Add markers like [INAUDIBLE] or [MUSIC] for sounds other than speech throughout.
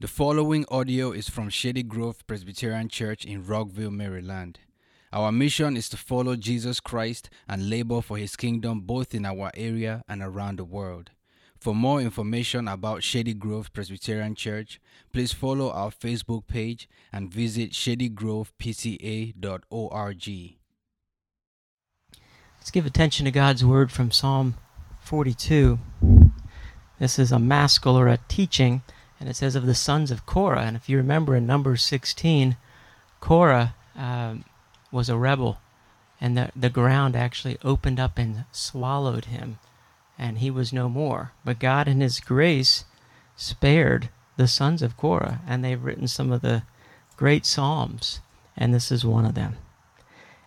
The following audio is from Shady Grove Presbyterian Church in Rockville, Maryland. Our mission is to follow Jesus Christ and labor for his kingdom both in our area and around the world. For more information about Shady Grove Presbyterian Church, please follow our Facebook page and visit shadygrovepca.org. Let's give attention to God's word from Psalm 42. This is a maskil or a teaching, and it says of the sons of Korah. And if you remember in Numbers 16, Korah um, was a rebel, and the, the ground actually opened up and swallowed him, and he was no more. But God, in His grace, spared the sons of Korah, and they've written some of the great Psalms, and this is one of them.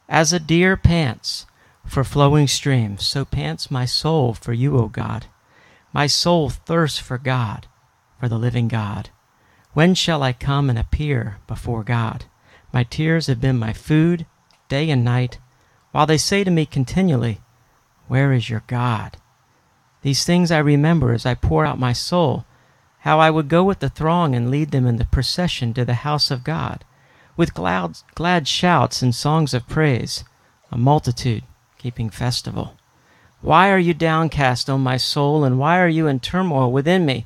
As a deer pants for flowing streams, so pants my soul for you, O God. My soul thirsts for God, for the living God. When shall I come and appear before God? My tears have been my food day and night, while they say to me continually, Where is your God? These things I remember as I pour out my soul, how I would go with the throng and lead them in the procession to the house of God, with glad, glad shouts and songs of praise, a multitude keeping festival. Why are you downcast, O my soul, and why are you in turmoil within me?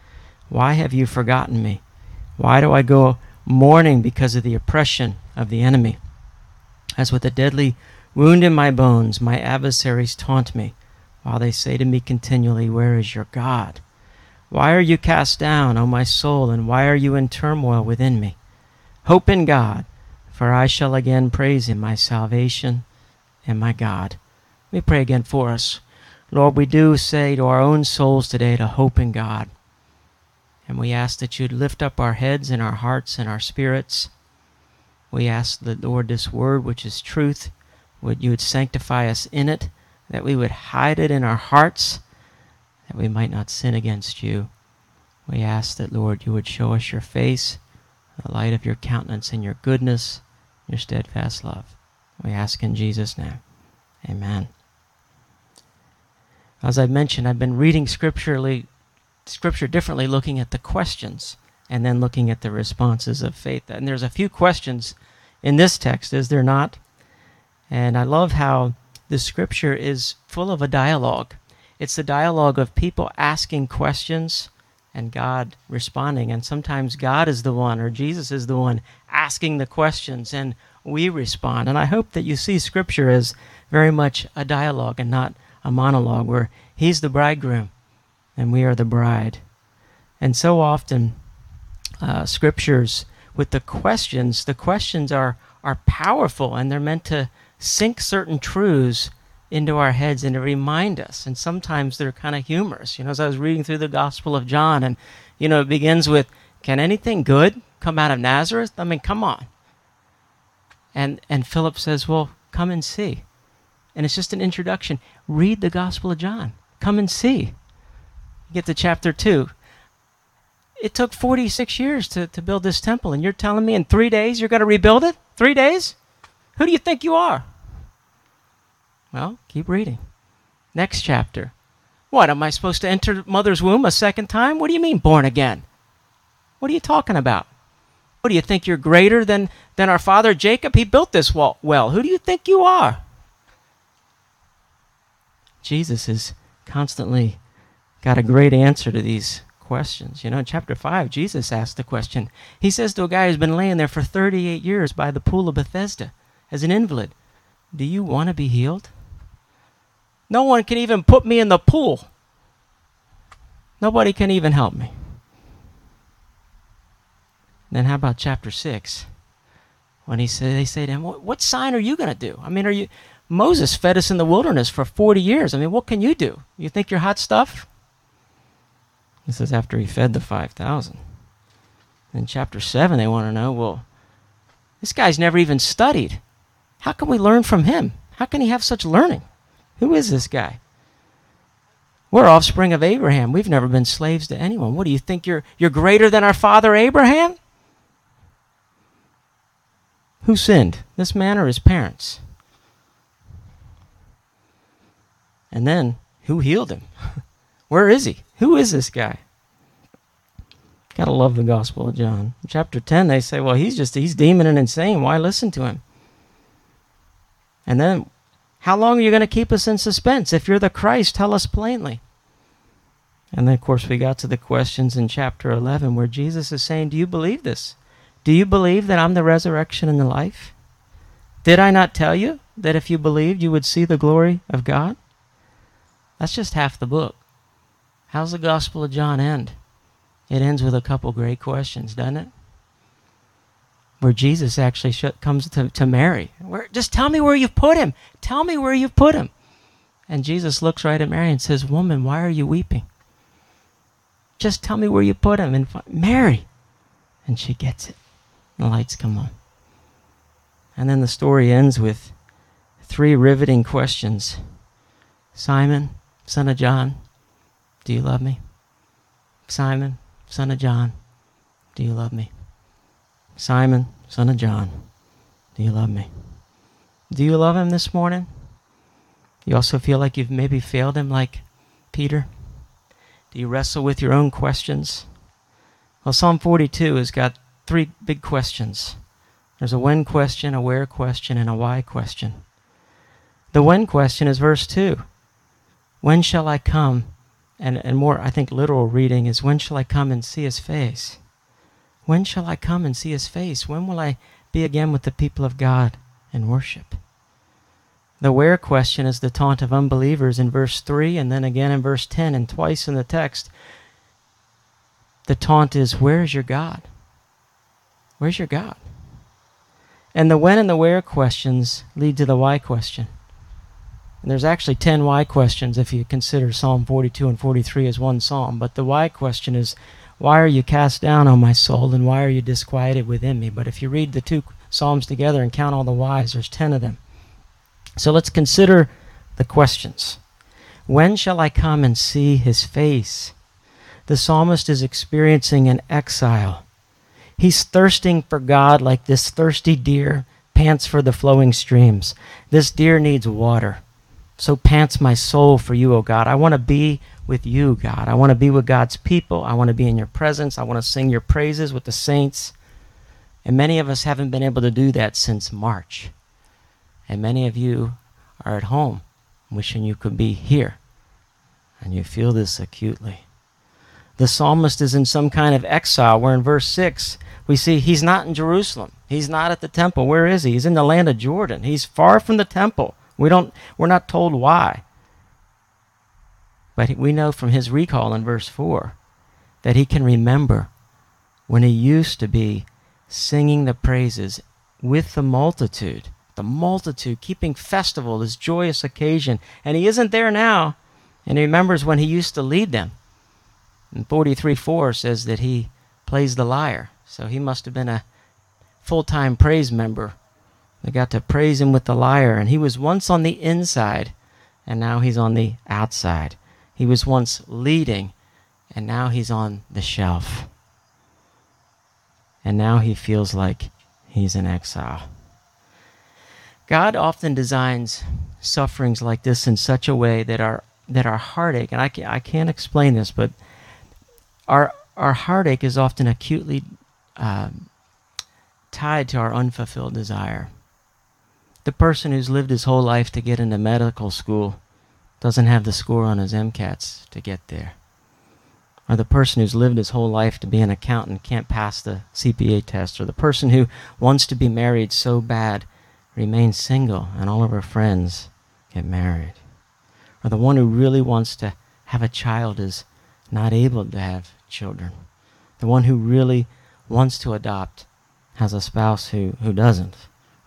why have you forgotten me? Why do I go mourning because of the oppression of the enemy? As with a deadly wound in my bones, my adversaries taunt me, while they say to me continually, Where is your God? Why are you cast down, O my soul, and why are you in turmoil within me? Hope in God, for I shall again praise him, my salvation and my God. Me pray again for us. Lord, we do say to our own souls today to hope in God. And we ask that you'd lift up our heads and our hearts and our spirits. We ask that, Lord, this word, which is truth, would you would sanctify us in it, that we would hide it in our hearts, that we might not sin against you. We ask that, Lord, you would show us your face, the light of your countenance and your goodness, your steadfast love. We ask in Jesus' name. Amen. As I mentioned, I've been reading scripturally, scripture differently, looking at the questions and then looking at the responses of faith. And there's a few questions in this text, is there not? And I love how the scripture is full of a dialogue. It's the dialogue of people asking questions and God responding. And sometimes God is the one, or Jesus is the one, asking the questions, and we respond. And I hope that you see Scripture as very much a dialogue and not a monologue where he's the bridegroom and we are the bride. And so often, uh, scriptures with the questions, the questions are, are powerful and they're meant to sink certain truths into our heads and to remind us. And sometimes they're kind of humorous. You know, as I was reading through the Gospel of John, and, you know, it begins with, Can anything good come out of Nazareth? I mean, come on. And, and Philip says, Well, come and see. And it's just an introduction. Read the Gospel of John. Come and see. Get to chapter 2. It took 46 years to, to build this temple, and you're telling me in three days you're going to rebuild it? Three days? Who do you think you are? Well, keep reading. Next chapter. What, am I supposed to enter mother's womb a second time? What do you mean, born again? What are you talking about? What do you think you're greater than, than our father Jacob? He built this wall well. Who do you think you are? Jesus is constantly got a great answer to these questions. You know, in chapter 5, Jesus asked the question. He says to a guy who's been laying there for 38 years by the pool of Bethesda as an invalid, Do you want to be healed? No one can even put me in the pool. Nobody can even help me. Then how about chapter 6? When he say, they say to him, What sign are you going to do? I mean, are you Moses fed us in the wilderness for 40 years. I mean, what can you do? You think you're hot stuff? This is after he fed the 5,000. In chapter 7, they want to know well, this guy's never even studied. How can we learn from him? How can he have such learning? Who is this guy? We're offspring of Abraham. We've never been slaves to anyone. What do you think you're you're greater than our father Abraham? Who sinned? This man or his parents? And then, who healed him? [LAUGHS] Where is he? Who is this guy? Gotta love the Gospel of John. In chapter 10, they say, well, he's just, he's demon and insane. Why listen to him? And then, how long are you going to keep us in suspense? If you're the Christ, tell us plainly. And then, of course, we got to the questions in chapter 11 where Jesus is saying, Do you believe this? Do you believe that I'm the resurrection and the life? Did I not tell you that if you believed, you would see the glory of God? That's just half the book. How's the Gospel of John end? It ends with a couple great questions, doesn't it? Where Jesus actually sh- comes to, to Mary. Where, just tell me where you've put him. Tell me where you've put him. And Jesus looks right at Mary and says, Woman, why are you weeping? Just tell me where you put him. And Mary. And she gets it. The lights come on. And then the story ends with three riveting questions Simon, son of John, do you love me? Simon, son of John, do you love me? Simon, son of John, do you love me? Do you love him this morning? You also feel like you've maybe failed him like Peter? Do you wrestle with your own questions? Well, Psalm 42 has got three big questions. There's a when question, a where question, and a why question. The when question is verse 2. When shall I come? And, and more, I think, literal reading is when shall I come and see his face? When shall I come and see his face? When will I be again with the people of God and worship? The where question is the taunt of unbelievers in verse 3 and then again in verse 10 and twice in the text. The taunt is, Where is your God? Where's your God? And the when and the where questions lead to the why question. And there's actually 10 why questions if you consider Psalm 42 and 43 as one psalm. But the why question is, Why are you cast down, O my soul, and why are you disquieted within me? But if you read the two psalms together and count all the whys, there's 10 of them. So let's consider the questions. When shall I come and see his face? The psalmist is experiencing an exile. He's thirsting for God like this thirsty deer pants for the flowing streams. This deer needs water. So pants my soul for you, O God. I want to be with you, God. I want to be with God's people. I want to be in your presence. I want to sing your praises with the saints. And many of us haven't been able to do that since March. And many of you are at home wishing you could be here. And you feel this acutely. The psalmist is in some kind of exile, where in verse 6 we see he's not in Jerusalem. He's not at the temple. Where is he? He's in the land of Jordan. He's far from the temple. We don't, we're not told why. But we know from his recall in verse 4 that he can remember when he used to be singing the praises with the multitude, the multitude, keeping festival, this joyous occasion. And he isn't there now. And he remembers when he used to lead them. And 43 4 says that he plays the lyre. So he must have been a full time praise member they got to praise him with the lyre, and he was once on the inside, and now he's on the outside. He was once leading, and now he's on the shelf. And now he feels like he's in exile. God often designs sufferings like this in such a way that our that our heartache, and I, can, I can't explain this, but our our heartache is often acutely uh, tied to our unfulfilled desire. The person who's lived his whole life to get into medical school doesn't have the score on his MCATs to get there. Or the person who's lived his whole life to be an accountant can't pass the CPA test. Or the person who wants to be married so bad remains single and all of her friends get married. Or the one who really wants to have a child is not able to have children. The one who really wants to adopt has a spouse who, who doesn't.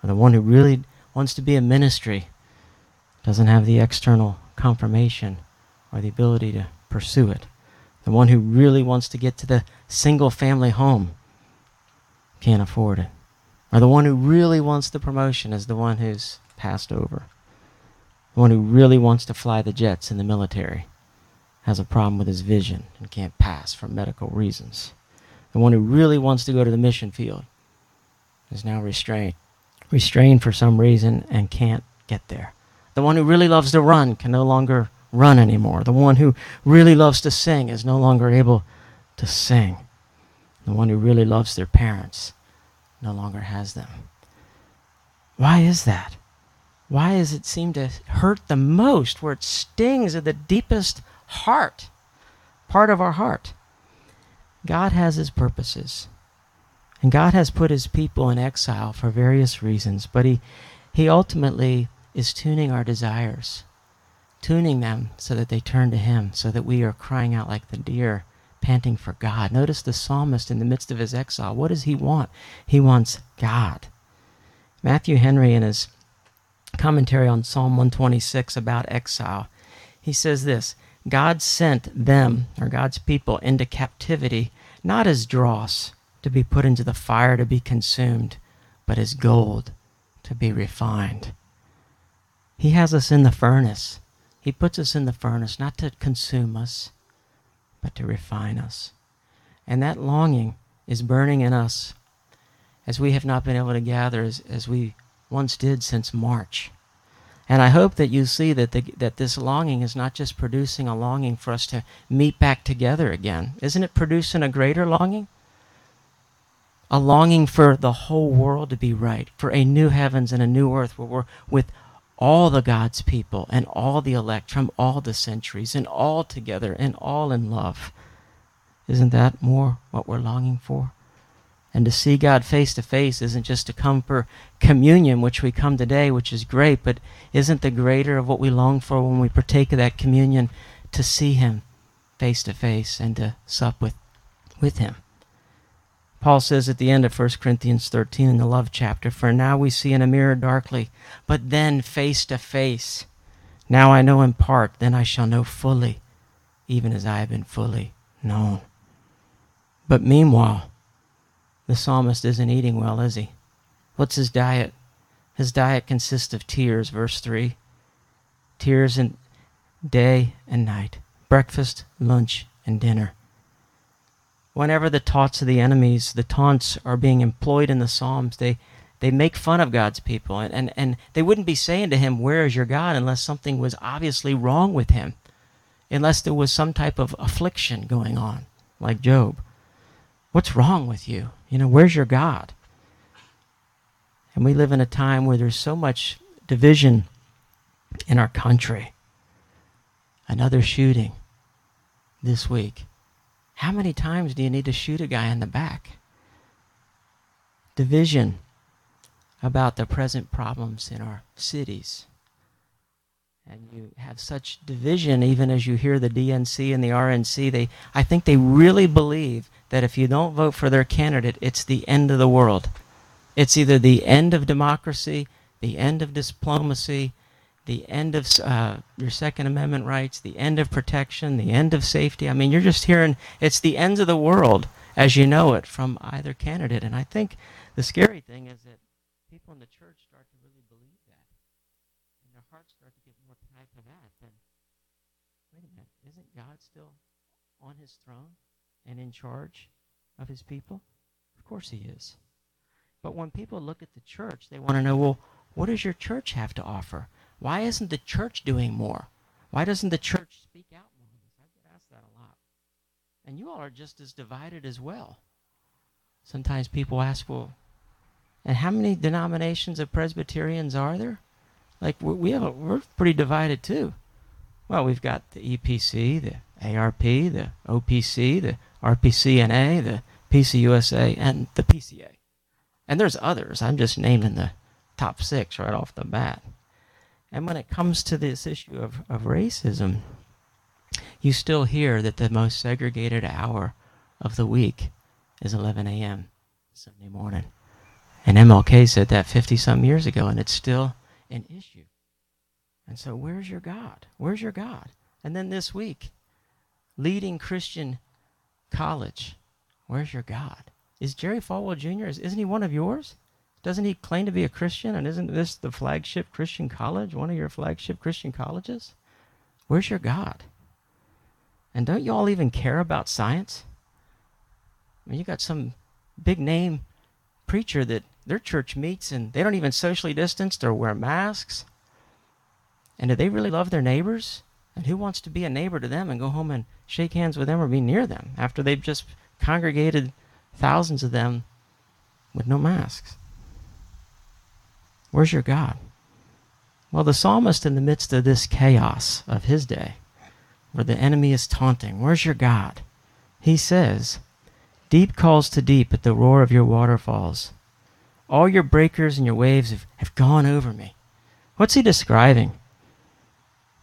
Or the one who really wants to be a ministry doesn't have the external confirmation or the ability to pursue it. The one who really wants to get to the single family home can't afford it. Or the one who really wants the promotion is the one who's passed over. The one who really wants to fly the jets in the military has a problem with his vision and can't pass for medical reasons. The one who really wants to go to the mission field is now restrained, restrained for some reason and can't get there. The one who really loves to run can no longer run anymore. The one who really loves to sing is no longer able to sing. The one who really loves their parents no longer has them. Why is that? Why does it seem to hurt the most, where it stings at the deepest heart, part of our heart? God has his purposes. And God has put his people in exile for various reasons, but he, he ultimately is tuning our desires, tuning them so that they turn to him, so that we are crying out like the deer panting for God. Notice the psalmist in the midst of his exile. What does he want? He wants God. Matthew Henry, in his commentary on Psalm 126 about exile, he says this God sent them, or God's people, into captivity not as dross to be put into the fire to be consumed, but as gold to be refined. He has us in the furnace. He puts us in the furnace not to consume us, but to refine us. And that longing is burning in us as we have not been able to gather as, as we once did since March. And I hope that you see that, the, that this longing is not just producing a longing for us to meet back together again. Isn't it producing a greater longing? A longing for the whole world to be right, for a new heavens and a new earth where we're with all the God's people and all the elect from all the centuries and all together and all in love. Isn't that more what we're longing for? And to see God face to face isn't just to come for communion, which we come today, which is great, but isn't the greater of what we long for when we partake of that communion to see Him face to face and to sup with, with Him? Paul says at the end of 1 Corinthians 13 in the love chapter, For now we see in a mirror darkly, but then face to face. Now I know in part, then I shall know fully, even as I have been fully known. But meanwhile, the psalmist isn't eating well, is he? What's his diet? His diet consists of tears, verse 3. Tears in day and night, breakfast, lunch, and dinner whenever the taunts of the enemies, the taunts are being employed in the Psalms, they, they make fun of God's people. And, and, and they wouldn't be saying to him, Where is your God? unless something was obviously wrong with him, unless there was some type of affliction going on, like Job. What's wrong with you? You know, where's your God? And we live in a time where there's so much division in our country. Another shooting this week how many times do you need to shoot a guy in the back? Division about the present problems in our cities. And you have such division even as you hear the DNC and the RNC. They, I think they really believe that if you don't vote for their candidate, it's the end of the world. It's either the end of democracy, the end of diplomacy, the end of uh, your Second Amendment rights, the end of protection, the end of safety. I mean, you're just hearing it's the ends of the world as you know it from either candidate. And I think the scary thing is that people in the church start to really believe that. And their hearts start to get more tied to that. Then, wait a minute, isn't God still on his throne and in charge of his people? Of course he is. But when people look at the church, they want to know, well, what does your church have to offer? Why isn't the church doing more? Why doesn't the church speak out more I get asked that a lot. And you all are just as divided as well. Sometimes people ask, well, and how many denominations of Presbyterians are there? Like we have, a, we're pretty divided too. Well, we've got the EPC, the ARP, the OPC, the RPCNA, the PCUSA, and the PCA. And there's others. I'm just naming the top six right off the bat. And when it comes to this issue of, of racism, you still hear that the most segregated hour of the week is 11 a.m. Sunday morning. And MLK said that 50 some years ago, and it's still an issue. And so, where's your God? Where's your God? And then this week, leading Christian college, where's your God? is Jerry Falwell Jr. Is, isn't he one of yours? Doesn't he claim to be a Christian? And isn't this the flagship Christian college, one of your flagship Christian colleges? Where's your God? And don't you all even care about science? I mean, you got some big name preacher that their church meets and they don't even socially distance or wear masks. And do they really love their neighbors? And who wants to be a neighbor to them and go home and shake hands with them or be near them after they've just congregated thousands of them with no masks? Where's your God? Well, the psalmist, in the midst of this chaos of his day, where the enemy is taunting, Where's your God? He says, Deep calls to deep at the roar of your waterfalls. All your breakers and your waves have, have gone over me. What's he describing?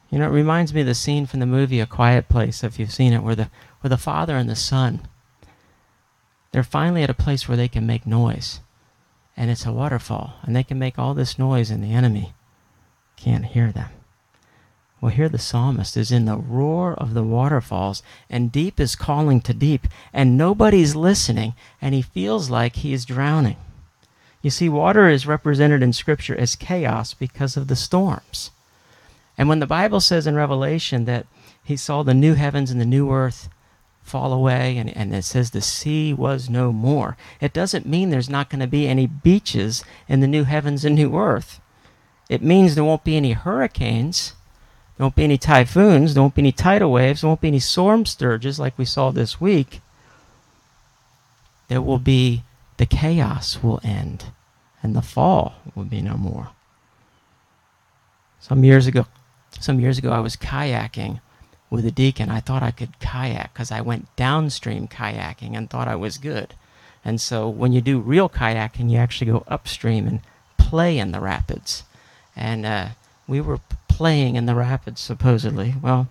You know, it reminds me of the scene from the movie A Quiet Place, if you've seen it, where the, where the father and the son, they're finally at a place where they can make noise. And it's a waterfall. And they can make all this noise, and the enemy can't hear them. Well, here the psalmist is in the roar of the waterfalls, and deep is calling to deep, and nobody's listening, and he feels like he is drowning. You see, water is represented in Scripture as chaos because of the storms. And when the Bible says in Revelation that he saw the new heavens and the new earth fall away, and, and it says the sea was no more, it doesn't mean there's not going to be any beaches in the new heavens and new earth. It means there won't be any hurricanes, there won't be any typhoons, there won't be any tidal waves, there won't be any storm surges like we saw this week. There will be the chaos will end, and the fall will be no more. Some years ago, some years ago, I was kayaking with a deacon. I thought I could kayak because I went downstream kayaking and thought I was good. And so when you do real kayaking, you actually go upstream and play in the rapids. And uh, we were playing in the rapids, supposedly. Well,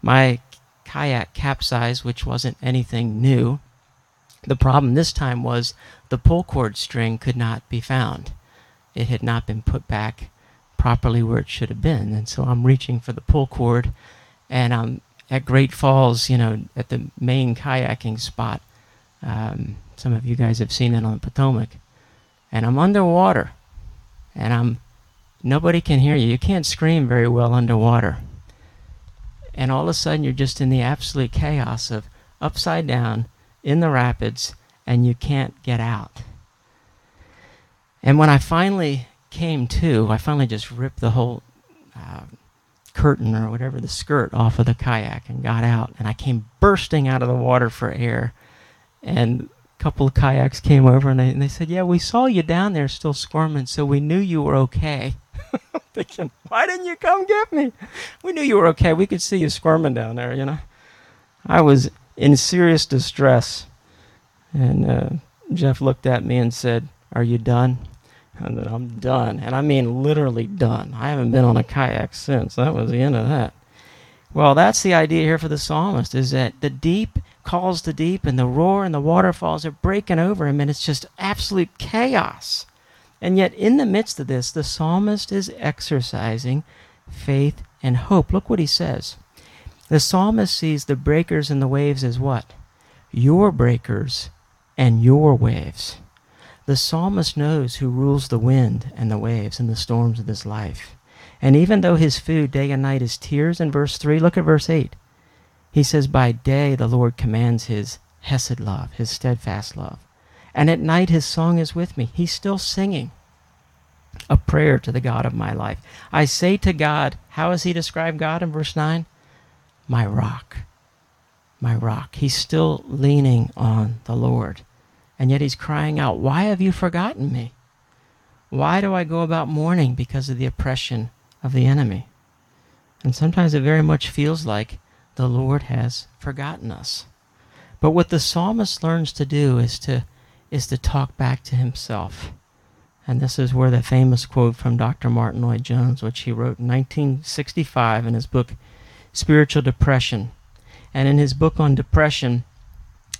my kayak capsized, which wasn't anything new. The problem this time was the pull cord string could not be found. It had not been put back properly where it should have been. And so I'm reaching for the pull cord, and I'm at Great Falls, you know, at the main kayaking spot. Um, some of you guys have seen it on the Potomac. And I'm underwater, and I'm nobody can hear you. You can't scream very well underwater. And all of a sudden, you're just in the absolute chaos of upside down in the rapids, and you can't get out. And when I finally came to, I finally just ripped the whole uh, curtain or whatever, the skirt off of the kayak and got out. And I came bursting out of the water for air. And a couple of kayaks came over and they, and they said, Yeah, we saw you down there still squirming, so we knew you were okay. [LAUGHS] Thinking, why didn't you come get me? We knew you were okay. We could see you squirming down there, you know. I was in serious distress. And uh, Jeff looked at me and said, Are you done? And then I'm done. And I mean literally done. I haven't been on a kayak since. That was the end of that. Well, that's the idea here for the psalmist is that the deep calls the deep and the roar and the waterfalls are breaking over him and it's just absolute chaos. And yet in the midst of this, the psalmist is exercising faith and hope. Look what he says. The psalmist sees the breakers and the waves as what? Your breakers and your waves. The psalmist knows who rules the wind and the waves and the storms of his life. And even though his food day and night is tears in verse 3, look at verse 8. He says, By day the Lord commands his hesed love, his steadfast love. And at night his song is with me. He's still singing a prayer to the God of my life. I say to God, how does he describe God in verse 9? My rock. My rock. He's still leaning on the Lord. And yet he's crying out, Why have you forgotten me? Why do I go about mourning because of the oppression of the enemy? And sometimes it very much feels like the Lord has forgotten us. But what the psalmist learns to do is to is to talk back to himself. And this is where the famous quote from Dr. Martyn Lloyd-Jones, which he wrote in 1965 in his book Spiritual Depression. And in his book on depression,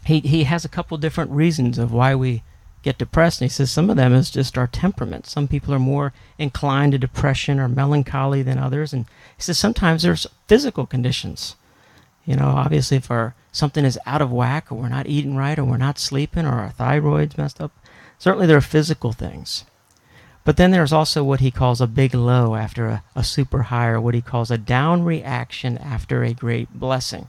he, he has a couple different reasons of why we get depressed. And he says some of them is just our temperament. Some people are more inclined to depression or melancholy than others. And he says sometimes there's physical conditions. You know, obviously, if our something is out of whack, or we're not eating right, or we're not sleeping, or our thyroid's messed up. Certainly, there are physical things. But then there's also what he calls a big low after a, a super high, or what he calls a down reaction after a great blessing.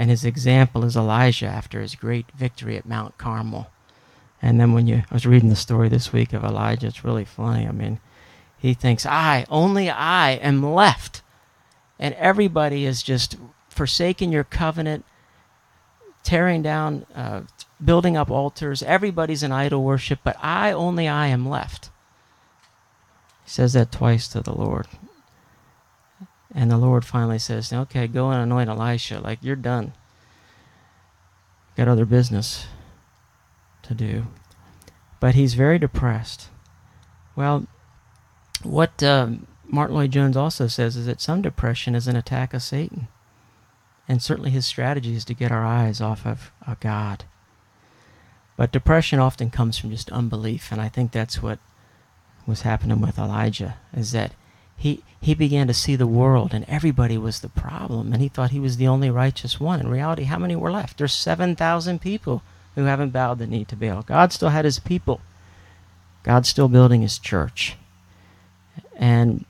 And his example is Elijah after his great victory at Mount Carmel. And then when you, I was reading the story this week of Elijah, it's really funny. I mean, he thinks, I, only I am left. And everybody is just forsaking your covenant, tearing down, uh, building up altars. Everybody's in idol worship, but I, only I am left. He says that twice to the Lord. And the Lord finally says, Okay, go and anoint Elisha. Like, you're done. Got other business to do. But he's very depressed. Well, what uh, Martyn Lloyd-Jones also says is that some depression is an attack of Satan. And certainly his strategy is to get our eyes off of, of God. But depression often comes from just unbelief, and I think that's what was happening with Elijah is that he he began to see the world and everybody was the problem and he thought he was the only righteous one. In reality, how many were left? There's 7,000 people who haven't bowed the knee to Baal. God still had his people. God's still building his church. And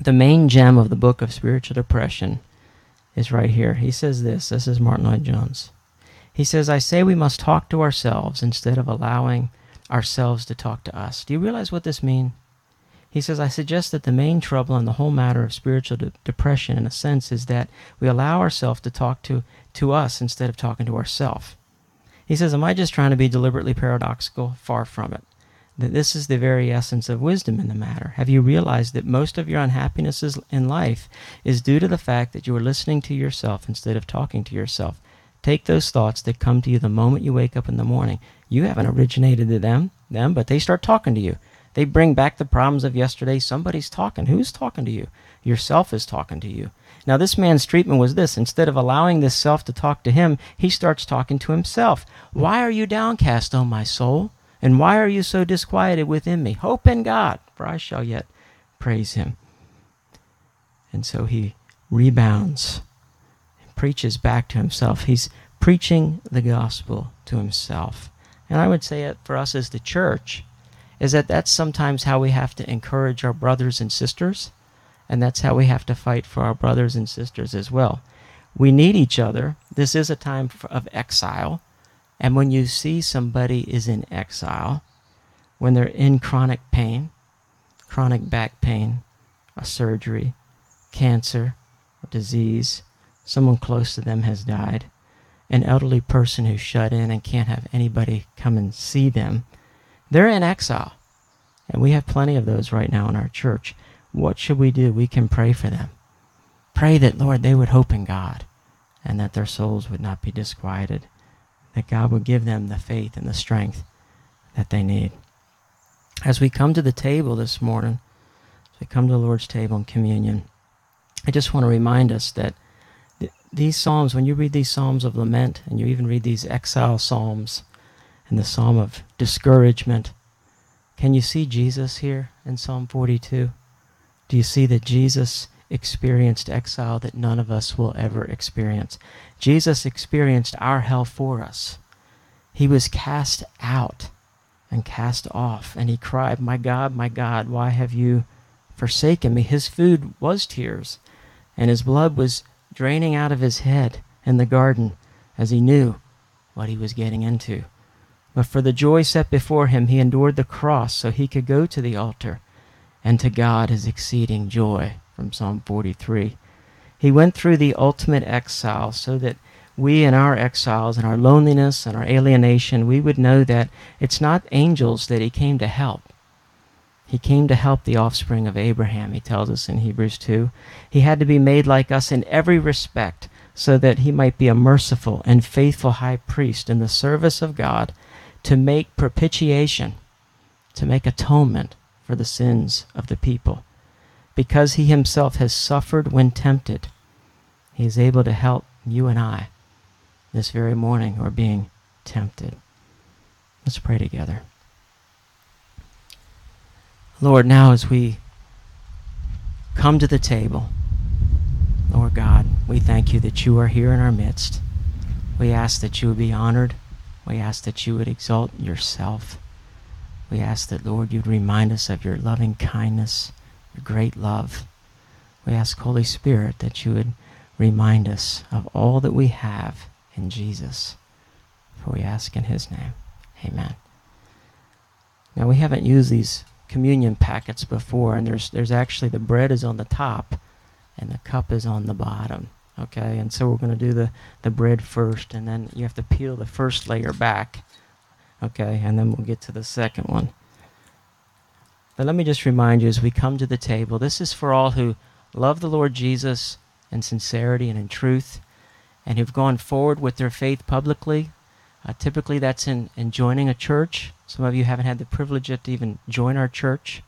the main gem of the book of spiritual depression is right here. He says this. This is Martyn Lloyd-Jones. He says, I say we must talk to ourselves instead of allowing ourselves to talk to us. Do you realize what this means? He says, I suggest that the main trouble in the whole matter of spiritual de- depression, in a sense, is that we allow ourselves to talk to, to us instead of talking to ourselves. He says, Am I just trying to be deliberately paradoxical? Far from it. That this is the very essence of wisdom in the matter. Have you realized that most of your unhappinesses in life is due to the fact that you are listening to yourself instead of talking to yourself? Take those thoughts that come to you the moment you wake up in the morning you haven't originated them, them, but they start talking to you. They bring back the problems of yesterday. Somebody's talking. Who's talking to you? Yourself is talking to you. Now, this man's treatment was this. Instead of allowing this self to talk to him, he starts talking to himself. Why are you downcast, O my soul? And why are you so disquieted within me? Hope in God, for I shall yet praise him. And so he rebounds and preaches back to himself. He's preaching the gospel to himself. And I would say it for us as the church is that that's sometimes how we have to encourage our brothers and sisters, and that's how we have to fight for our brothers and sisters as well. We need each other. This is a time of exile. And when you see somebody is in exile, when they're in chronic pain, chronic back pain, a surgery, cancer, or disease, someone close to them has died, an elderly person who's shut in and can't have anybody come and see them, they're in exile. And we have plenty of those right now in our church. What should we do? We can pray for them. Pray that, Lord, they would hope in God and that their souls would not be disquieted, that God would give them the faith and the strength that they need. As we come to the table this morning, as we come to the Lord's table in communion, I just want to remind us that these psalms, when you read these psalms of lament, and you even read these exile psalms, and the psalm of discouragement, can you see Jesus here in Psalm 42? Do you see that Jesus experienced exile that none of us will ever experience? Jesus experienced our hell for us. He was cast out and cast off, and he cried, My God, my God, why have you forsaken me? His food was tears, and his blood was draining out of his head in the garden as he knew what he was getting into. But for the joy set before him, he endured the cross so he could go to the altar and to God his exceeding joy from Psalm 43. He went through the ultimate exile so that we in our exiles and our loneliness and our alienation, we would know that it's not angels that he came to help. He came to help the offspring of Abraham, he tells us in Hebrews 2. He had to be made like us in every respect so that he might be a merciful and faithful high priest in the service of God to make propitiation, to make atonement for the sins of the people. Because he himself has suffered when tempted, he is able to help you and I this very morning who are being tempted. Let's pray together. Lord, now as we come to the table, Lord God, we thank you that you are here in our midst. We ask that you would be honored. We ask that you would exalt yourself. We ask that, Lord, you'd remind us of your loving kindness, your great love. We ask, Holy Spirit, that you would remind us of all that we have in Jesus. For we ask in his name. Amen. Now, we haven't used these communion packets before, and there's, there's actually the bread is on the top and the cup is on the bottom. Okay, and so we're going to do the, the bread first, and then you have to peel the first layer back. Okay, and then we'll get to the second one. But let me just remind you as we come to the table, this is for all who love the Lord Jesus in sincerity and in truth, and who've gone forward with their faith publicly. Uh, typically, that's in, in joining a church. Some of you haven't had the privilege yet to even join our church.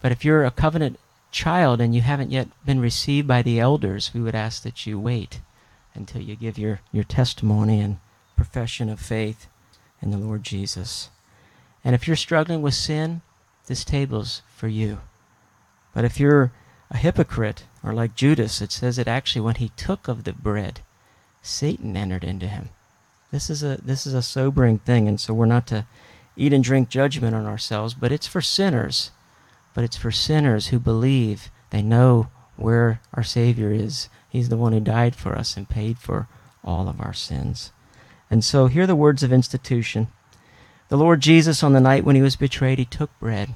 But if you're a covenant child and you haven't yet been received by the elders, we would ask that you wait until you give your, your testimony and profession of faith in the Lord Jesus. And if you're struggling with sin, this table's for you. But if you're a hypocrite, or like Judas, it says that actually when he took of the bread, Satan entered into him. This is a this is a sobering thing, and so we're not to eat and drink judgment on ourselves, but it's for sinners but it's for sinners who believe they know where our Savior is. He's the one who died for us and paid for all of our sins. And so, hear the words of institution. The Lord Jesus, on the night when he was betrayed, he took bread.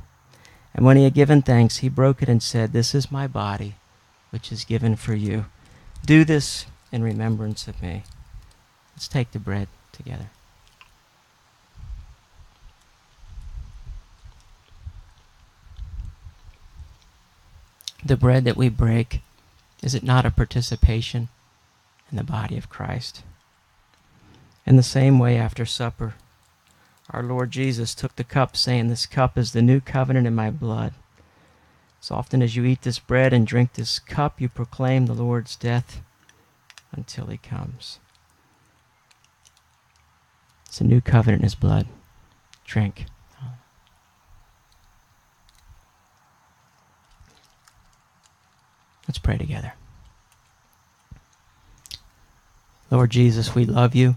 And when he had given thanks, he broke it and said, This is my body, which is given for you. Do this in remembrance of me. Let's take the bread together. The bread that we break, is it not a participation in the body of Christ? In the same way, after supper, our Lord Jesus took the cup, saying, This cup is the new covenant in my blood. As often as you eat this bread and drink this cup, you proclaim the Lord's death until he comes. It's a new covenant in his blood. Drink. Let's pray together. Lord Jesus, we love you.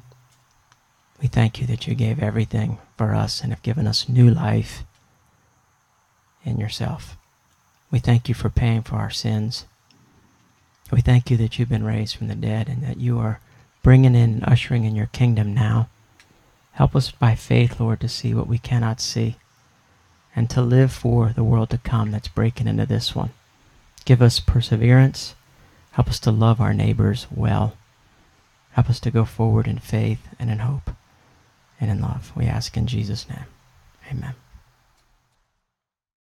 We thank you that you gave everything for us and have given us new life in yourself. We thank you for paying for our sins. We thank you that you've been raised from the dead and that you are bringing in and ushering in your kingdom now. Help us by faith, Lord, to see what we cannot see and to live for the world to come that's breaking into this one. Give us perseverance. Help us to love our neighbors well. Help us to go forward in faith and in hope and in love. We ask in Jesus' name. Amen.